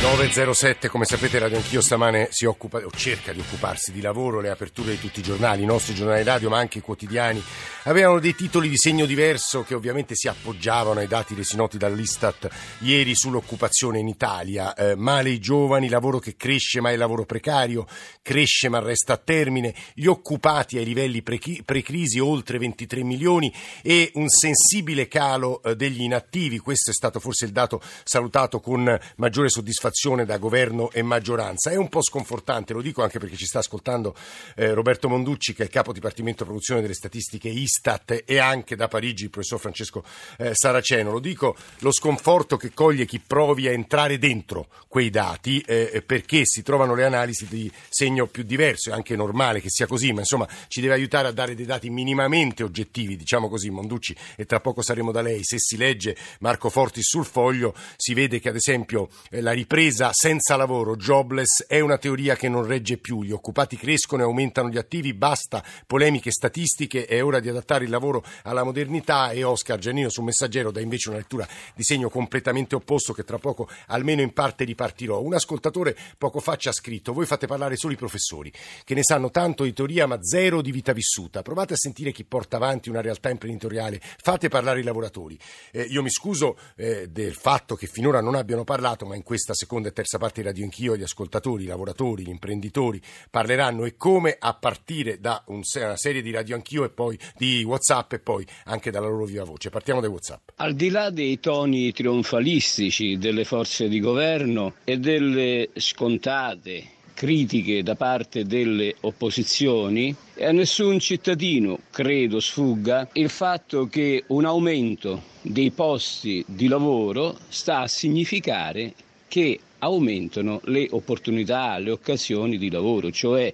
907, come sapete Radio Anch'io stamane si occupa o cerca di occuparsi di lavoro, le aperture di tutti i giornali, i nostri giornali radio ma anche i quotidiani. Avevano dei titoli di segno diverso che ovviamente si appoggiavano ai dati resi noti dall'Istat ieri sull'occupazione in Italia, eh, male i giovani, lavoro che cresce ma è lavoro precario, cresce ma resta a termine, gli occupati ai livelli pre- precrisi oltre 23 milioni e un sensibile calo eh, degli inattivi, questo è stato forse il dato salutato con maggiore soddisfazione soddisfazione da governo e maggioranza. È un po' sconfortante, lo dico anche perché ci sta ascoltando eh, Roberto Monducci, che è il capo dipartimento produzione delle statistiche Istat, e anche da Parigi il professor Francesco eh, Saraceno. Lo dico, lo sconforto che coglie chi provi a entrare dentro quei dati, eh, perché si trovano le analisi di segno più diverso, è anche normale che sia così, ma insomma ci deve aiutare a dare dei dati minimamente oggettivi, diciamo così, Monducci, e tra poco saremo da lei. Se si legge Marco Forti sul foglio, si vede che ad esempio eh, la ripresa ripresa senza lavoro, jobless, è una teoria che non regge più. Gli occupati crescono e aumentano gli attivi, basta polemiche statistiche, è ora di adattare il lavoro alla modernità e Oscar Giannino su Messaggero dà invece una lettura di segno completamente opposto che tra poco almeno in parte ripartirò. Un ascoltatore poco fa ci ha scritto, voi fate parlare solo i professori, che ne sanno tanto di teoria ma zero di vita vissuta. Provate a sentire chi porta avanti una realtà imprenditoriale, fate parlare i lavoratori. Eh, io mi scuso eh, del fatto che finora non abbiano parlato, ma in questa seconda seconda e terza parte di Radio Anch'io, gli ascoltatori, i lavoratori, gli imprenditori parleranno e come a partire da un, una serie di Radio Anch'io e poi di Whatsapp e poi anche dalla loro viva voce. Partiamo dai Whatsapp. Al di là dei toni trionfalistici delle forze di governo e delle scontate critiche da parte delle opposizioni a nessun cittadino credo sfugga il fatto che un aumento dei posti di lavoro sta a significare che aumentano le opportunità, le occasioni di lavoro, cioè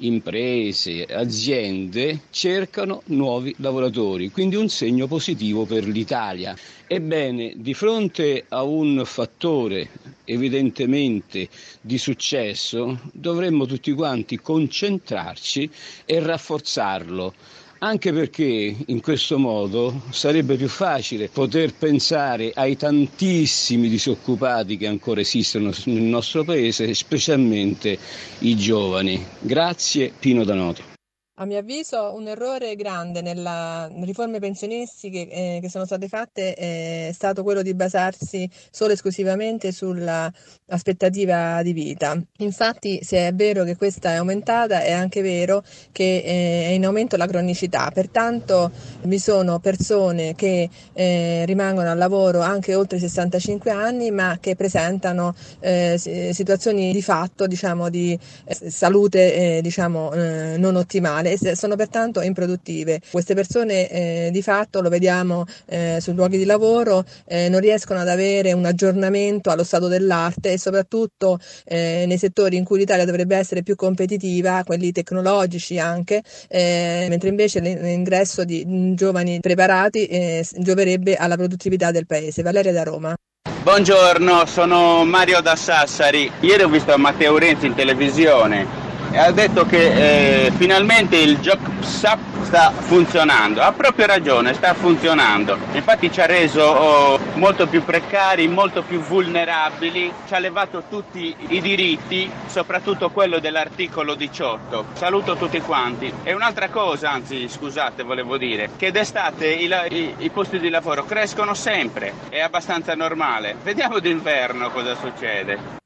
imprese, aziende cercano nuovi lavoratori, quindi un segno positivo per l'Italia. Ebbene, di fronte a un fattore evidentemente di successo, dovremmo tutti quanti concentrarci e rafforzarlo anche perché in questo modo sarebbe più facile poter pensare ai tantissimi disoccupati che ancora esistono nel nostro paese, specialmente i giovani. Grazie Pino Danoto. A mio avviso un errore grande nelle riforme pensionistiche eh, che sono state fatte è stato quello di basarsi solo e esclusivamente sull'aspettativa di vita. Infatti se è vero che questa è aumentata è anche vero che eh, è in aumento la cronicità, pertanto vi sono persone che eh, rimangono al lavoro anche oltre i 65 anni ma che presentano eh, situazioni di fatto diciamo, di eh, salute eh, diciamo, non ottimale e sono pertanto improduttive. Queste persone eh, di fatto, lo vediamo eh, sui luoghi di lavoro, eh, non riescono ad avere un aggiornamento allo stato dell'arte e soprattutto eh, nei settori in cui l'Italia dovrebbe essere più competitiva, quelli tecnologici anche, eh, mentre invece l'ingresso di giovani preparati eh, gioverebbe alla produttività del paese. Valeria da Roma. Buongiorno, sono Mario da Sassari. Ieri ho visto Matteo Renzi in televisione ha detto che eh, finalmente il Job SAP sta funzionando, ha proprio ragione, sta funzionando, infatti ci ha reso oh, molto più precari, molto più vulnerabili, ci ha levato tutti i diritti, soprattutto quello dell'articolo 18. Saluto tutti quanti. E un'altra cosa, anzi scusate volevo dire, che d'estate i, i, i posti di lavoro crescono sempre, è abbastanza normale. Vediamo d'inverno cosa succede.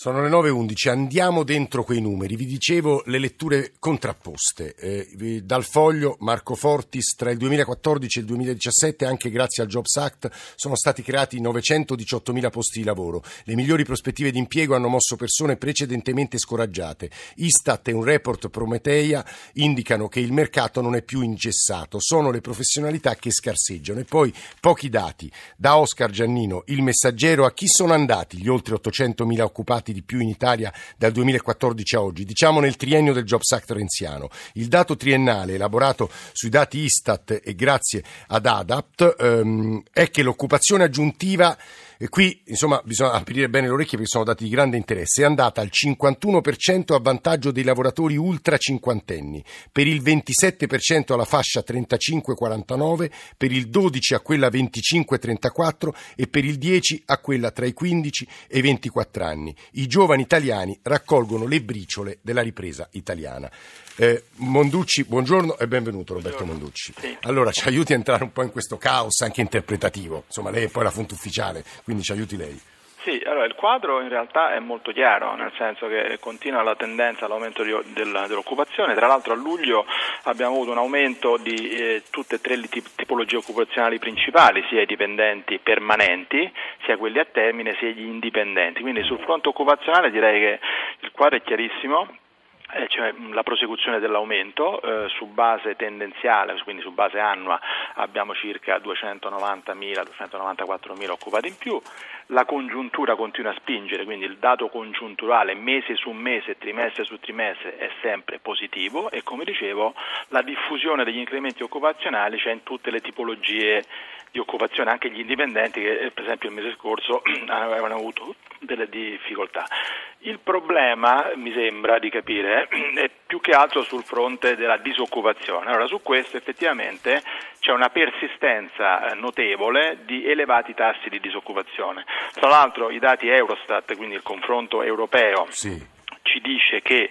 Sono le 9.11, andiamo dentro quei numeri. Vi dicevo le letture contrapposte. Eh, dal foglio Marco Fortis, tra il 2014 e il 2017, anche grazie al Jobs Act, sono stati creati 918.000 posti di lavoro. Le migliori prospettive di impiego hanno mosso persone precedentemente scoraggiate. Istat e un report Prometeia indicano che il mercato non è più ingessato, sono le professionalità che scarseggiano. E poi pochi dati. Da Oscar Giannino, il messaggero, a chi sono andati gli oltre 800.000 occupati di più in Italia dal 2014 a oggi, diciamo nel triennio del Jobs Act renziano. Il dato triennale elaborato sui dati Istat e grazie ad ADAPT ehm, è che l'occupazione aggiuntiva E qui, insomma, bisogna aprire bene le orecchie perché sono dati di grande interesse. È andata al 51% a vantaggio dei lavoratori ultra cinquantenni, per il 27% alla fascia 35-49, per il 12% a quella 25-34 e per il 10% a quella tra i 15 e i 24 anni. I giovani italiani raccolgono le briciole della ripresa italiana. Eh, Monducci, buongiorno e benvenuto Roberto buongiorno. Monducci. Allora ci aiuti a entrare un po' in questo caos anche interpretativo, insomma lei è poi la fonte ufficiale, quindi ci aiuti lei. Sì, allora il quadro in realtà è molto chiaro, nel senso che continua la tendenza all'aumento di, del, dell'occupazione, tra l'altro a luglio abbiamo avuto un aumento di eh, tutte e tre le tipologie occupazionali principali, sia i dipendenti permanenti, sia quelli a termine, sia gli indipendenti, quindi sul fronte occupazionale direi che il quadro è chiarissimo eh, cioè la prosecuzione dell'aumento eh, su base tendenziale, quindi su base annua abbiamo circa 290.000-294.000 occupati in più, la congiuntura continua a spingere, quindi il dato congiunturale mese su mese, trimestre su trimestre è sempre positivo e come dicevo la diffusione degli incrementi occupazionali c'è in tutte le tipologie di occupazione, anche gli indipendenti che eh, per esempio il mese scorso avevano avuto delle difficoltà. Il problema, mi sembra di capire, è più che altro sul fronte della disoccupazione. Allora, su questo effettivamente c'è una persistenza eh, notevole di elevati tassi di disoccupazione. Tra l'altro i dati Eurostat, quindi il confronto europeo, sì. ci dice che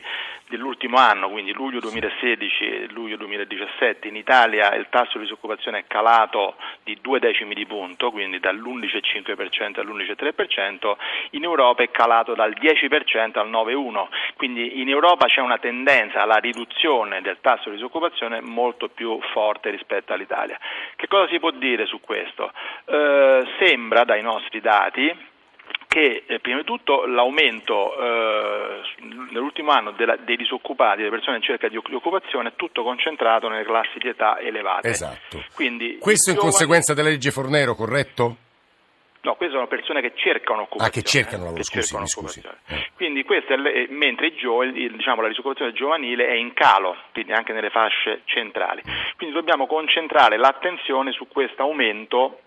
dell'ultimo anno, quindi luglio 2016 e luglio 2017, in Italia il tasso di disoccupazione è calato di due decimi di punto, quindi dall'11,5% all'11,3%, in Europa è calato dal 10% al 9,1%, quindi in Europa c'è una tendenza alla riduzione del tasso di disoccupazione molto più forte rispetto all'Italia. Che cosa si può dire su questo? Eh, sembra dai nostri dati che eh, prima di tutto l'aumento eh, nell'ultimo anno della, dei disoccupati, delle persone in cerca di occupazione, è tutto concentrato nelle classi di età elevate. Esatto. Quindi, Questo in giovani... conseguenza della legge Fornero, corretto? No, queste sono persone che cercano occupazione. Ah, che cercano lavoro, scusi, cercano scusi. Eh. Quindi questo è, mentre giovani, diciamo, la disoccupazione giovanile è in calo, quindi anche nelle fasce centrali. Quindi dobbiamo concentrare l'attenzione su questo aumento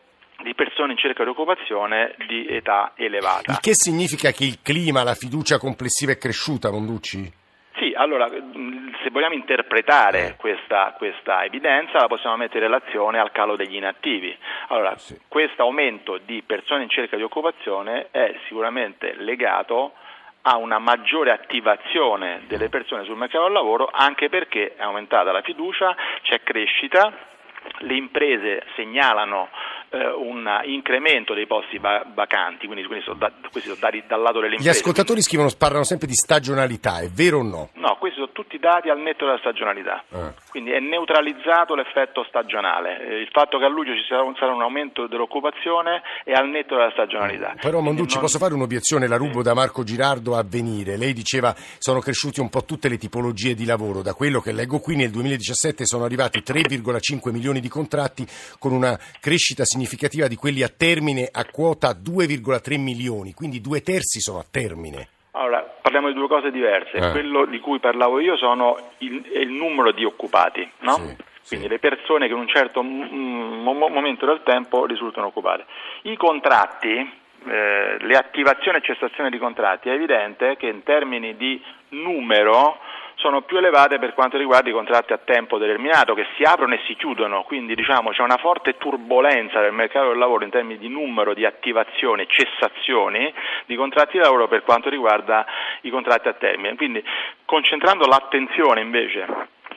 di persone in cerca di occupazione di età elevata. Il che significa che il clima, la fiducia complessiva è cresciuta, Monducci? Sì, allora se vogliamo interpretare eh. questa, questa, evidenza la possiamo mettere in relazione al calo degli inattivi. Allora, sì. questo aumento di persone in cerca di occupazione è sicuramente legato a una maggiore attivazione delle persone sul mercato del lavoro anche perché è aumentata la fiducia, c'è crescita, le imprese segnalano eh, un incremento dei posti va- vacanti, quindi questi sono, da- questi sono dati dal lato delle imprese. Gli ascoltatori scrivono, parlano sempre di stagionalità, è vero o no? No, questi sono tutti dati al netto della stagionalità, ah. quindi è neutralizzato l'effetto stagionale. Eh, il fatto che a luglio ci sarà un, sarà un, aumento dell'occupazione è al netto della stagionalità. Però Monducci non... posso fare un'obiezione, la rubo da Marco Girardo a venire. Lei diceva sono cresciuti un po' tutte le tipologie di lavoro, da quello che leggo qui nel 2017 sono arrivati 3,5 milioni di contratti con una crescita significativa significativa di quelli a termine a quota 2,3 milioni, quindi due terzi sono a termine. Allora, parliamo di due cose diverse. Eh. Quello di cui parlavo io sono il, il numero di occupati, no? Sì, Quindi sì. le persone che in un certo m- momento del tempo risultano occupate. I contratti, eh, le attivazioni e cessazioni di contratti, è evidente che in termini di numero sono più elevate per quanto riguarda i contratti a tempo determinato che si aprono e si chiudono, quindi diciamo, c'è una forte turbolenza nel mercato del lavoro in termini di numero di attivazioni e cessazioni di contratti di lavoro per quanto riguarda i contratti a termine. Quindi concentrando l'attenzione invece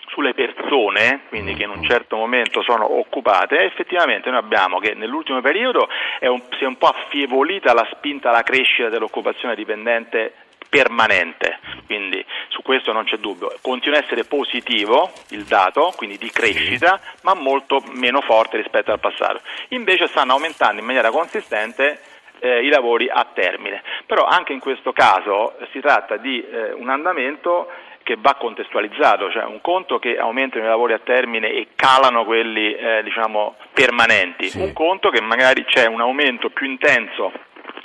sulle persone, quindi che in un certo momento sono occupate, effettivamente noi abbiamo che nell'ultimo periodo un, si è un po' affievolita la spinta alla crescita dell'occupazione dipendente permanente, quindi su questo non c'è dubbio. Continua a essere positivo il dato, quindi di crescita, ma molto meno forte rispetto al passato. Invece stanno aumentando in maniera consistente eh, i lavori a termine. Però anche in questo caso si tratta di eh, un andamento che va contestualizzato, cioè un conto che aumentano i lavori a termine e calano quelli eh, diciamo, permanenti, sì. un conto che magari c'è un aumento più intenso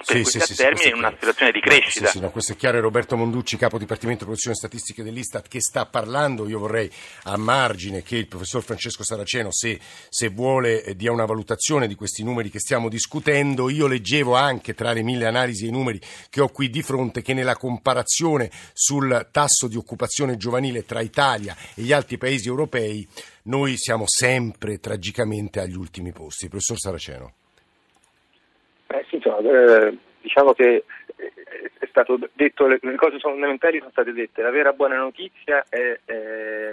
per sì, sì, a termine sì, in una situazione di crescita. Sì, sì, no, questo è chiaro, è Roberto Monducci, capo dipartimento produzione e statistiche dell'Istat, che sta parlando. Io vorrei a margine che il professor Francesco Saraceno, se, se vuole, eh, dia una valutazione di questi numeri che stiamo discutendo. Io leggevo anche tra le mille analisi e i numeri che ho qui di fronte che nella comparazione sul tasso di occupazione giovanile tra Italia e gli altri paesi europei noi siamo sempre tragicamente agli ultimi posti. Professor Saraceno. Eh, sì, insomma, eh, diciamo che eh, è stato detto, le, cose fondamentali sono state dette. La vera buona notizia è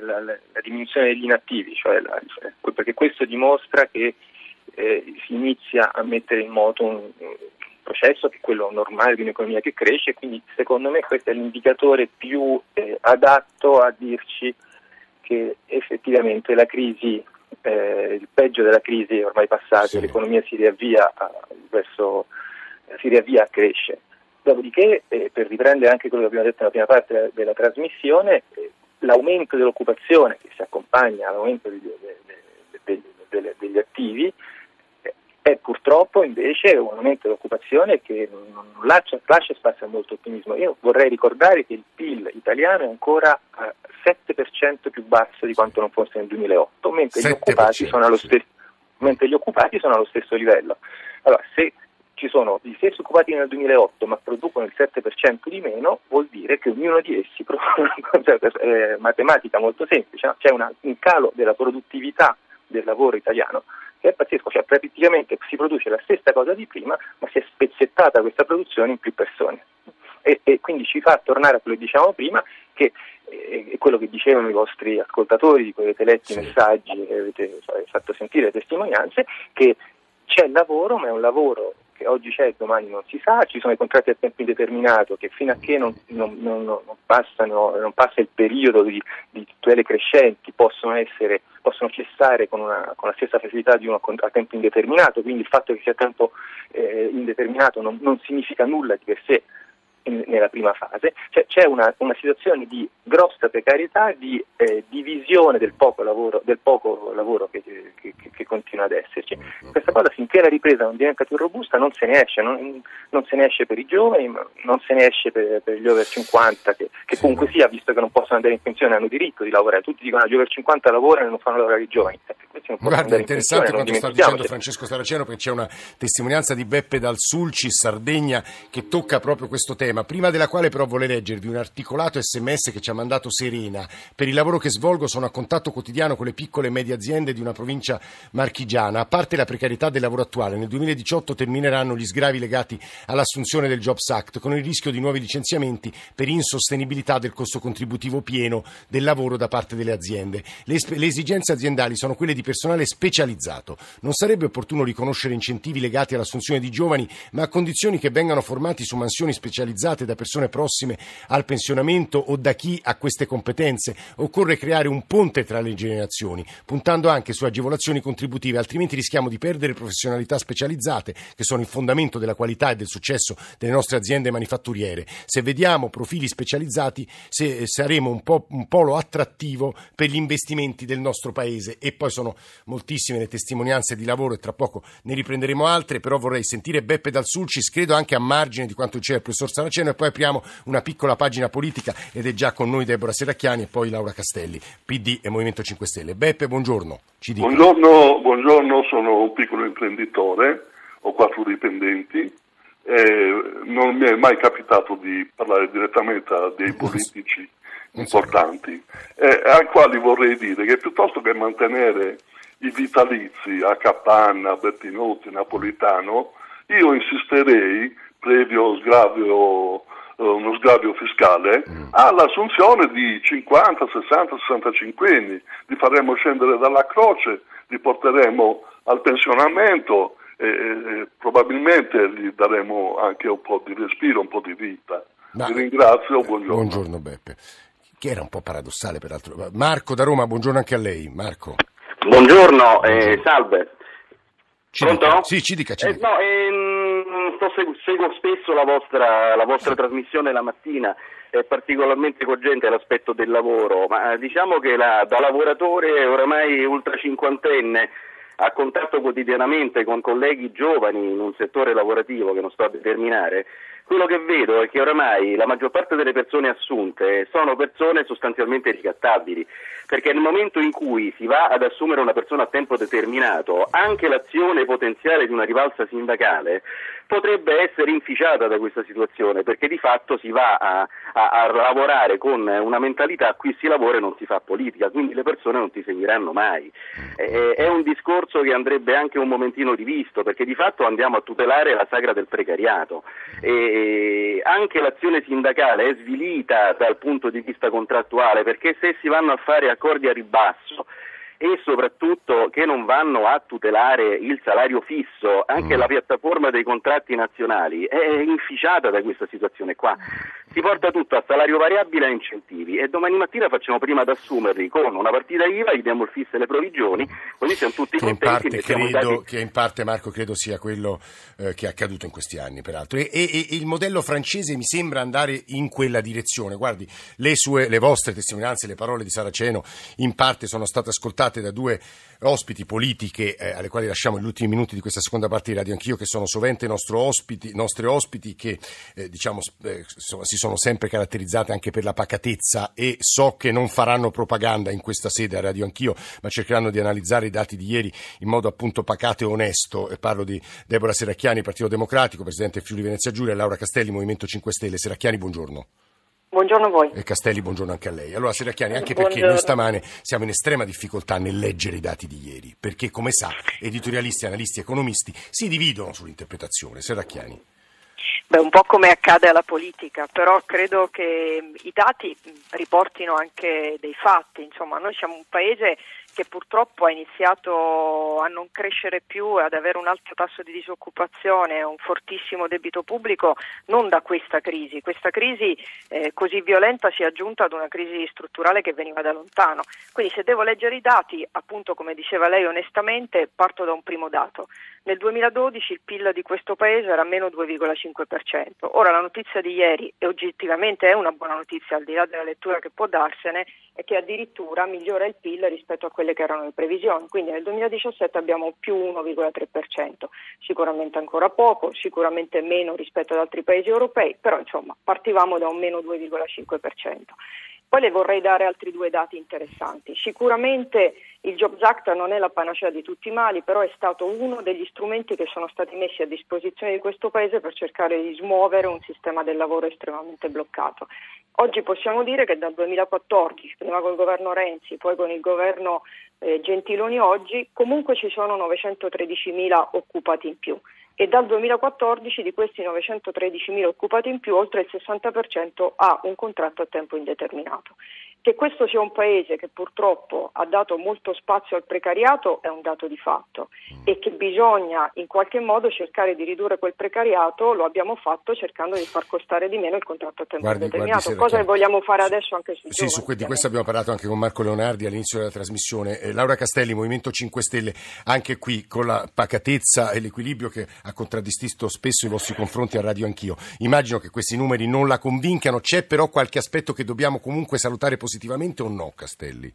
la, la- la diminuzione degli inattivi, cioè la- cioè, perché questo dimostra che eh, si inizia a mettere in moto un, un processo che è quello normale di un'economia che cresce, quindi secondo me questo è l'indicatore più eh, adatto a dirci che effettivamente la crisi, eh, il peggio della crisi è ormai passato, Sì. l'economia si riavvia a, verso, si riavvia a crescere. Dopodiché, eh, per riprendere anche quello che abbiamo detto nella prima parte della, della trasmissione, eh, l'aumento dell'occupazione che si accompagna all'aumento degli, de- de- de- delle- degli attivi è purtroppo invece un aumento dell'occupazione che non lascia, lascia spazio a molto ottimismo. Io vorrei ricordare che il PIL italiano è ancora eh, 7% più basso di quanto non fosse nel 2008, mentre gli 7%, occupati sono allo sì. stesso mentre gli occupati sono allo stesso livello. Allora, se ci sono gli stessi occupati nel 2008 ma producono il 7% di meno, vuol dire che ognuno di essi produce è matematica molto semplice, no? c'è una- un calo della produttività del lavoro italiano è pazzesco, cioè praticamente si produce la stessa cosa di prima, ma si è spezzettata questa produzione in più persone. E, e quindi ci fa tornare a quello che dicevamo prima, che eh, è quello che dicevano i vostri ascoltatori, di cui avete letto Sì. i messaggi e avete fatto sentire le testimonianze, che c'è lavoro, ma è un lavoro che oggi c'è e domani non si sa, ci sono i contratti a tempo indeterminato che fino a che non, non- non- passano- non passa il periodo di, di tutele crescenti possono, essere, possono cessare con, una- con la stessa facilità di uno a tempo indeterminato, quindi il fatto che sia a tempo eh, indeterminato non significa nulla di per sé in- nella prima fase, Cioè, c'è una, una situazione di grossa precarietà, di eh, divisione del poco lavoro, del poco lavoro che, che- che- continua ad esserci. Questa cosa finché la ripresa non diventa più robusta non se ne esce, non, non se ne esce per i giovani, non se ne esce per, per gli over 50 che, che Sì, comunque no. sia, visto che non possono andare in pensione, hanno diritto di lavorare. Tutti dicono che gli over 50 lavorano e non fanno lavorare i giovani. Eh, Guarda, è in interessante pensione, non quanto sta dicendo. Francesco Saraceno perché c'è una testimonianza di Beppe Dal Sulci, Sardegna, che tocca proprio questo tema, prima della quale però vorrei leggervi un articolato sms che ci ha mandato Serena. Per il lavoro che svolgo sono a contatto quotidiano con le piccole e medie aziende di una provincia marchigiana. A parte la precarietà del lavoro attuale, nel 2018 termineranno gli sgravi legati all'assunzione del Jobs Act con il rischio di nuovi licenziamenti per insostenibilità del costo contributivo pieno del lavoro da parte delle aziende. Le, le esigenze aziendali sono quelle di personale specializzato. Non sarebbe opportuno riconoscere incentivi legati all'assunzione di giovani, ma a condizioni che vengano formati su mansioni specializzate da persone prossime al pensionamento o da chi ha queste competenze. Occorre creare un ponte tra le generazioni, puntando anche su agevolazioni contributive, altrimenti rischiamo di perdere professionalità specializzate che sono il fondamento della qualità e del successo delle nostre aziende manifatturiere. Se vediamo profili specializzati, se- saremo un, po', un polo attrattivo per gli investimenti del nostro paese. E poi sono moltissime le testimonianze di lavoro e tra poco ne riprenderemo altre, però vorrei sentire Beppe Dal Sulcis, credo anche a margine di quanto diceva il professor Saraceno, e poi apriamo una piccola pagina politica ed è già con noi Deborah Serracchiani e poi Laura Castelli, PD e Movimento 5 Stelle. Beppe, buongiorno. Buongiorno, buongiorno, sono un piccolo imprenditore, ho quattro dipendenti, e non mi è mai capitato di parlare direttamente a dei politici importanti, eh, ai quali vorrei dire che piuttosto che mantenere i vitalizi a Capanna, Bertinotti, Napolitano, io insisterei, previo sgravio, eh, uno sgravio fiscale, all'assunzione di 50, 60, 65 anni, li faremo scendere dalla croce, li porteremo al pensionamento e, e probabilmente gli daremo anche un po' di respiro, un po' di vita. Ma- Vi ringrazio, buongiorno. Buongiorno Beppe. Che era un po' paradossale peraltro. Marco da Roma, buongiorno anche a lei. Marco. Buongiorno, eh, salve. Ci Pronto? dica. Sì, ci dica, ci Eh, dica. no, ehm, sto segu- seguo spesso la vostra, la vostra trasmissione la mattina, è particolarmente cogente l'aspetto del lavoro, ma eh, diciamo che la- da lavoratore oramai ultra cinquantenne a contatto quotidianamente con colleghi giovani in un settore lavorativo che non sto a determinare, quello che vedo è che oramai la maggior parte delle persone assunte sono persone sostanzialmente ricattabili, perché nel momento in cui si va ad assumere una persona a tempo determinato, anche l'azione potenziale di una rivalsa sindacale potrebbe essere inficiata da questa situazione, perché di fatto si va a, a, a lavorare con una mentalità qui si lavora e non si fa politica, quindi le persone non ti seguiranno mai. È, è un discorso che andrebbe anche un momentino rivisto, perché di fatto andiamo a tutelare la sagra del precariato. E anche l'azione sindacale è svilita dal punto di vista contrattuale, perché se si vanno a fare accordi a ribasso, e soprattutto che non vanno a tutelare il salario fisso, anche mm. la piattaforma dei contratti nazionali è inficiata da questa situazione qua. Si porta tutto a salario variabile e a incentivi e domani mattina facciamo prima ad assumerli con una partita IVA, gli diamo il fisso e le provvigioni, così siamo tutti che contenti. In parte credo, dati... Che in parte Marco credo sia quello eh, che è accaduto in questi anni peraltro e, e, e, il modello francese mi sembra andare in quella direzione. Guardi, le, sue, le vostre testimonianze, le parole di Saraceno in parte sono state ascoltate da due ospiti politiche eh, alle quali lasciamo gli ultimi minuti di questa seconda parte di Radio Anch'io che sono sovente ospiti, nostri ospiti che eh, diciamo, eh, si sono sempre caratterizzate anche per la pacatezza e so che non faranno propaganda in questa sede a Radio Anch'io ma cercheranno di analizzare i dati di ieri in modo appunto pacato e onesto e parlo di Deborah Seracchiani, Partito Democratico, Presidente Friuli Venezia Giulia e Laura Castelli, Movimento 5 Stelle. Seracchiani, buongiorno. Buongiorno a voi. E Castelli, buongiorno anche a lei. Allora, Seracchiani, anche perché buongiorno. noi stamane siamo in estrema difficoltà nel leggere i dati di ieri, perché come sa, editorialisti, analisti, economisti si dividono sull'interpretazione. Seracchiani. Beh, un po' come accade alla politica, però credo che i dati riportino anche dei fatti. Insomma, noi siamo un paese che purtroppo ha iniziato a non crescere più e ad avere un alto tasso di disoccupazione, un fortissimo debito pubblico, non da questa crisi. Questa crisi eh, così violenta si è aggiunta ad una crisi strutturale che veniva da lontano. Quindi se devo leggere i dati, appunto come diceva lei onestamente, parto da un primo dato. Nel 2012 il PIL di questo paese era meno 2,5%. Ora la notizia di ieri, e oggettivamente è una buona notizia al di là della lettura che può darsene, è che addirittura migliora il PIL rispetto a quelle che erano le previsioni. Quindi nel 2017 abbiamo più 1,3%. Sicuramente ancora poco, sicuramente meno rispetto ad altri paesi europei, però insomma partivamo da un meno 2,5%. Poi le vorrei dare altri due dati interessanti. Sicuramente il Jobs Act non è la panacea di tutti i mali, però è stato uno degli strumenti che sono stati messi a disposizione di questo Paese per cercare di smuovere un sistema del lavoro estremamente bloccato. Oggi possiamo dire che dal 2014, prima col governo Renzi, poi con il governo eh, Gentiloni oggi, comunque ci sono 913.000 occupati in più e dal 2014 di questi 913.000 occupati in più oltre il 60% ha un contratto a tempo indeterminato. Che questo sia un paese che purtroppo ha dato molto spazio al precariato è un dato di fatto e che bisogna in qualche modo cercare di ridurre quel precariato lo abbiamo fatto cercando di far costare di meno il contratto a tempo guardi, indeterminato. Guardi, Cosa che vogliamo fare adesso anche sui sì, giovani? Su, di questo abbiamo parlato anche con Marco Leonardi all'inizio della trasmissione. Eh, Laura Castelli, Movimento 5 Stelle, anche qui con la pacatezza e l'equilibrio che ha contraddistinto spesso i vostri confronti a Radio Anch'io. Immagino che questi numeri non la convincano, c'è però qualche aspetto che dobbiamo comunque salutare positivamente positivamente o no, Castelli?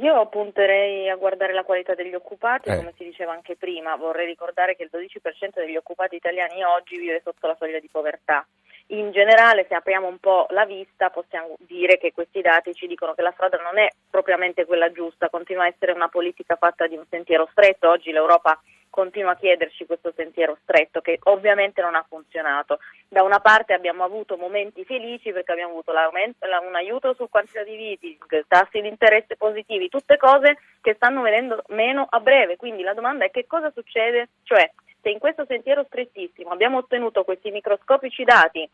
Io punterei a guardare la qualità degli occupati, eh. come si diceva anche prima, vorrei ricordare che il 12% degli occupati italiani oggi vive sotto la soglia di povertà. In generale, se apriamo un po' la vista, possiamo dire che questi dati ci dicono che la strada non è propriamente quella giusta, continua a essere una politica fatta di un sentiero stretto. Oggi l'Europa continua a chiederci questo sentiero stretto che ovviamente non ha funzionato. Da una parte abbiamo avuto momenti felici perché abbiamo avuto un aiuto sul quantitative easing, tassi di interesse positivi, tutte cose che stanno venendo meno a breve. Quindi la domanda è che cosa succede? Cioè, se in questo sentiero strettissimo abbiamo ottenuto questi microscopici dati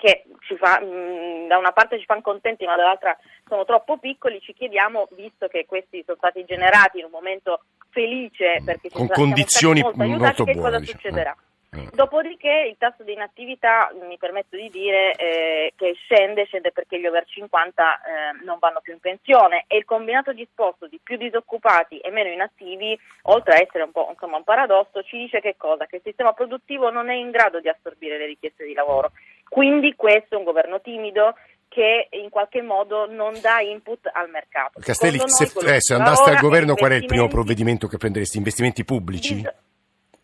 che fa, mh, da una parte ci fanno contenti ma dall'altra sono troppo piccoli, ci chiediamo, visto che questi sono stati generati in un momento felice perché con condizioni molto, aiutati, molto buone, che cosa diciamo. succederà? Eh. Dopodiché il tasso di inattività, mi permetto di dire, eh, che scende, scende perché gli over 50 eh, non vanno più in pensione e il combinato disposto di più disoccupati e meno inattivi, oltre a essere un po' insomma, un paradosso, ci dice che cosa? Che il sistema produttivo non è in grado di assorbire le richieste di lavoro. Quindi questo è un governo timido che in qualche modo non dà input al mercato. Castelli, se, eh, se andaste al governo qual è il primo provvedimento che prenderesti? Investimenti pubblici? Bis-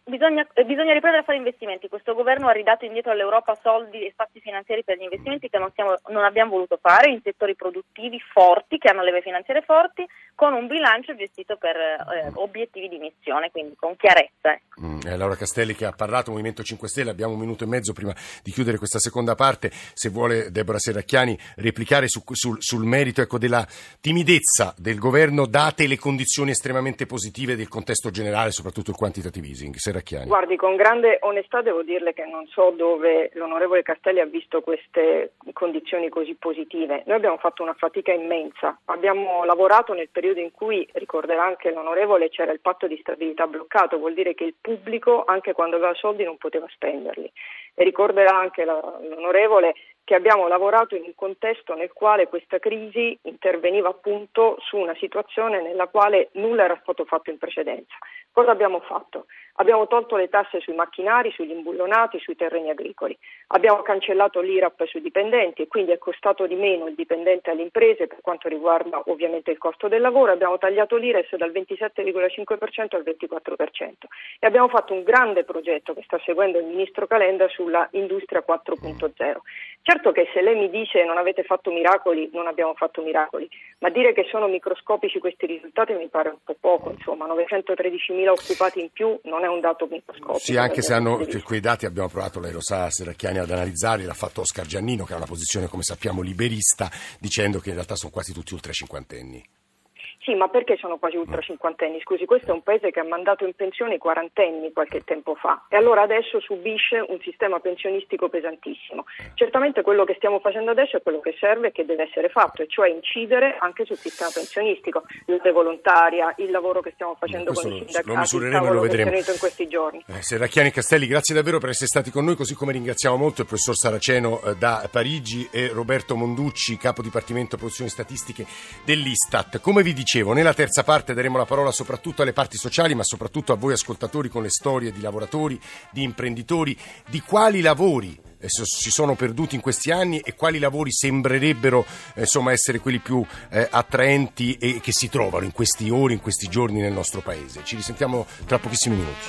Bisogna, eh, bisogna, riprendere a fare investimenti. Questo governo ha ridato indietro all'Europa soldi e spazi finanziari per gli investimenti che non, siamo, non, abbiamo voluto fare in settori produttivi forti, che hanno leve finanziarie forti, con un bilancio gestito per eh, obiettivi di missione, quindi con chiarezza. Ecco. Mm, Laura Castelli che ha parlato, Movimento 5 Stelle, abbiamo un minuto e mezzo prima di chiudere questa seconda parte. Se vuole Deborah Serracchiani replicare su, sul, sul, merito ecco, della timidezza del governo, date le condizioni estremamente positive del contesto generale, soprattutto il quantitative easing. Serracchiani. Guardi, con grande onestà devo dirle che non so dove l'onorevole Castelli ha visto queste condizioni così positive. Noi abbiamo fatto una fatica immensa, abbiamo lavorato nel periodo in cui, ricorderà anche l'onorevole, c'era il patto di stabilità bloccato, vuol dire che il pubblico, anche quando aveva soldi, non poteva spenderli. E ricorderà anche l'onorevole che abbiamo lavorato in un contesto nel quale questa crisi interveniva appunto su una situazione nella quale nulla era stato fatto in precedenza. Cosa abbiamo fatto? Abbiamo tolto le tasse sui macchinari, sugli imbullonati, sui terreni agricoli. Abbiamo cancellato l'IRAP sui dipendenti e quindi è costato di meno il dipendente alle imprese per quanto riguarda ovviamente il costo del lavoro. Abbiamo tagliato l'IRES dal 27,5% al 24% e abbiamo fatto un grande progetto che sta seguendo il ministro Calenda sulla industria 4.0. Certo che se lei mi dice non avete fatto miracoli, non abbiamo fatto miracoli, ma dire che sono microscopici questi risultati mi pare un po' poco, insomma 913.000 occupati in più non è un dato microscopico. Sì, anche se hanno quei dati abbiamo provato, lei lo sa, Serracchiani ad analizzarli, l'ha fatto Oscar Giannino che ha una posizione come sappiamo liberista, dicendo che in realtà sono quasi tutti ultra cinquantenni. Sì, ma perché sono quasi ultra cinquantenni? Scusi, questo è un paese che ha mandato in pensione i quarantenni qualche tempo fa e allora adesso subisce un sistema pensionistico pesantissimo. Certamente quello che stiamo facendo adesso è quello che serve e che deve essere fatto, e cioè incidere anche sul sistema pensionistico, l'ute volontaria, il lavoro che stiamo facendo con i sindacati, lo misureremo e lo vedremo. in questi giorni. Eh, Serracchiani Castelli, grazie davvero per essere stati con noi, così come ringraziamo molto il professor Saraceno eh, da Parigi e Roberto Monducci, capo dipartimento produzioni statistiche dell'Istat. Come vi dicevo, dicevo, nella terza parte daremo la parola soprattutto alle parti sociali, ma soprattutto a voi ascoltatori con le storie di lavoratori, di imprenditori, di quali lavori eh, si sono perduti in questi anni e quali lavori sembrerebbero eh, insomma, essere quelli più eh, attraenti e che si trovano in questi ore, in questi giorni nel nostro paese. Ci risentiamo tra pochissimi minuti.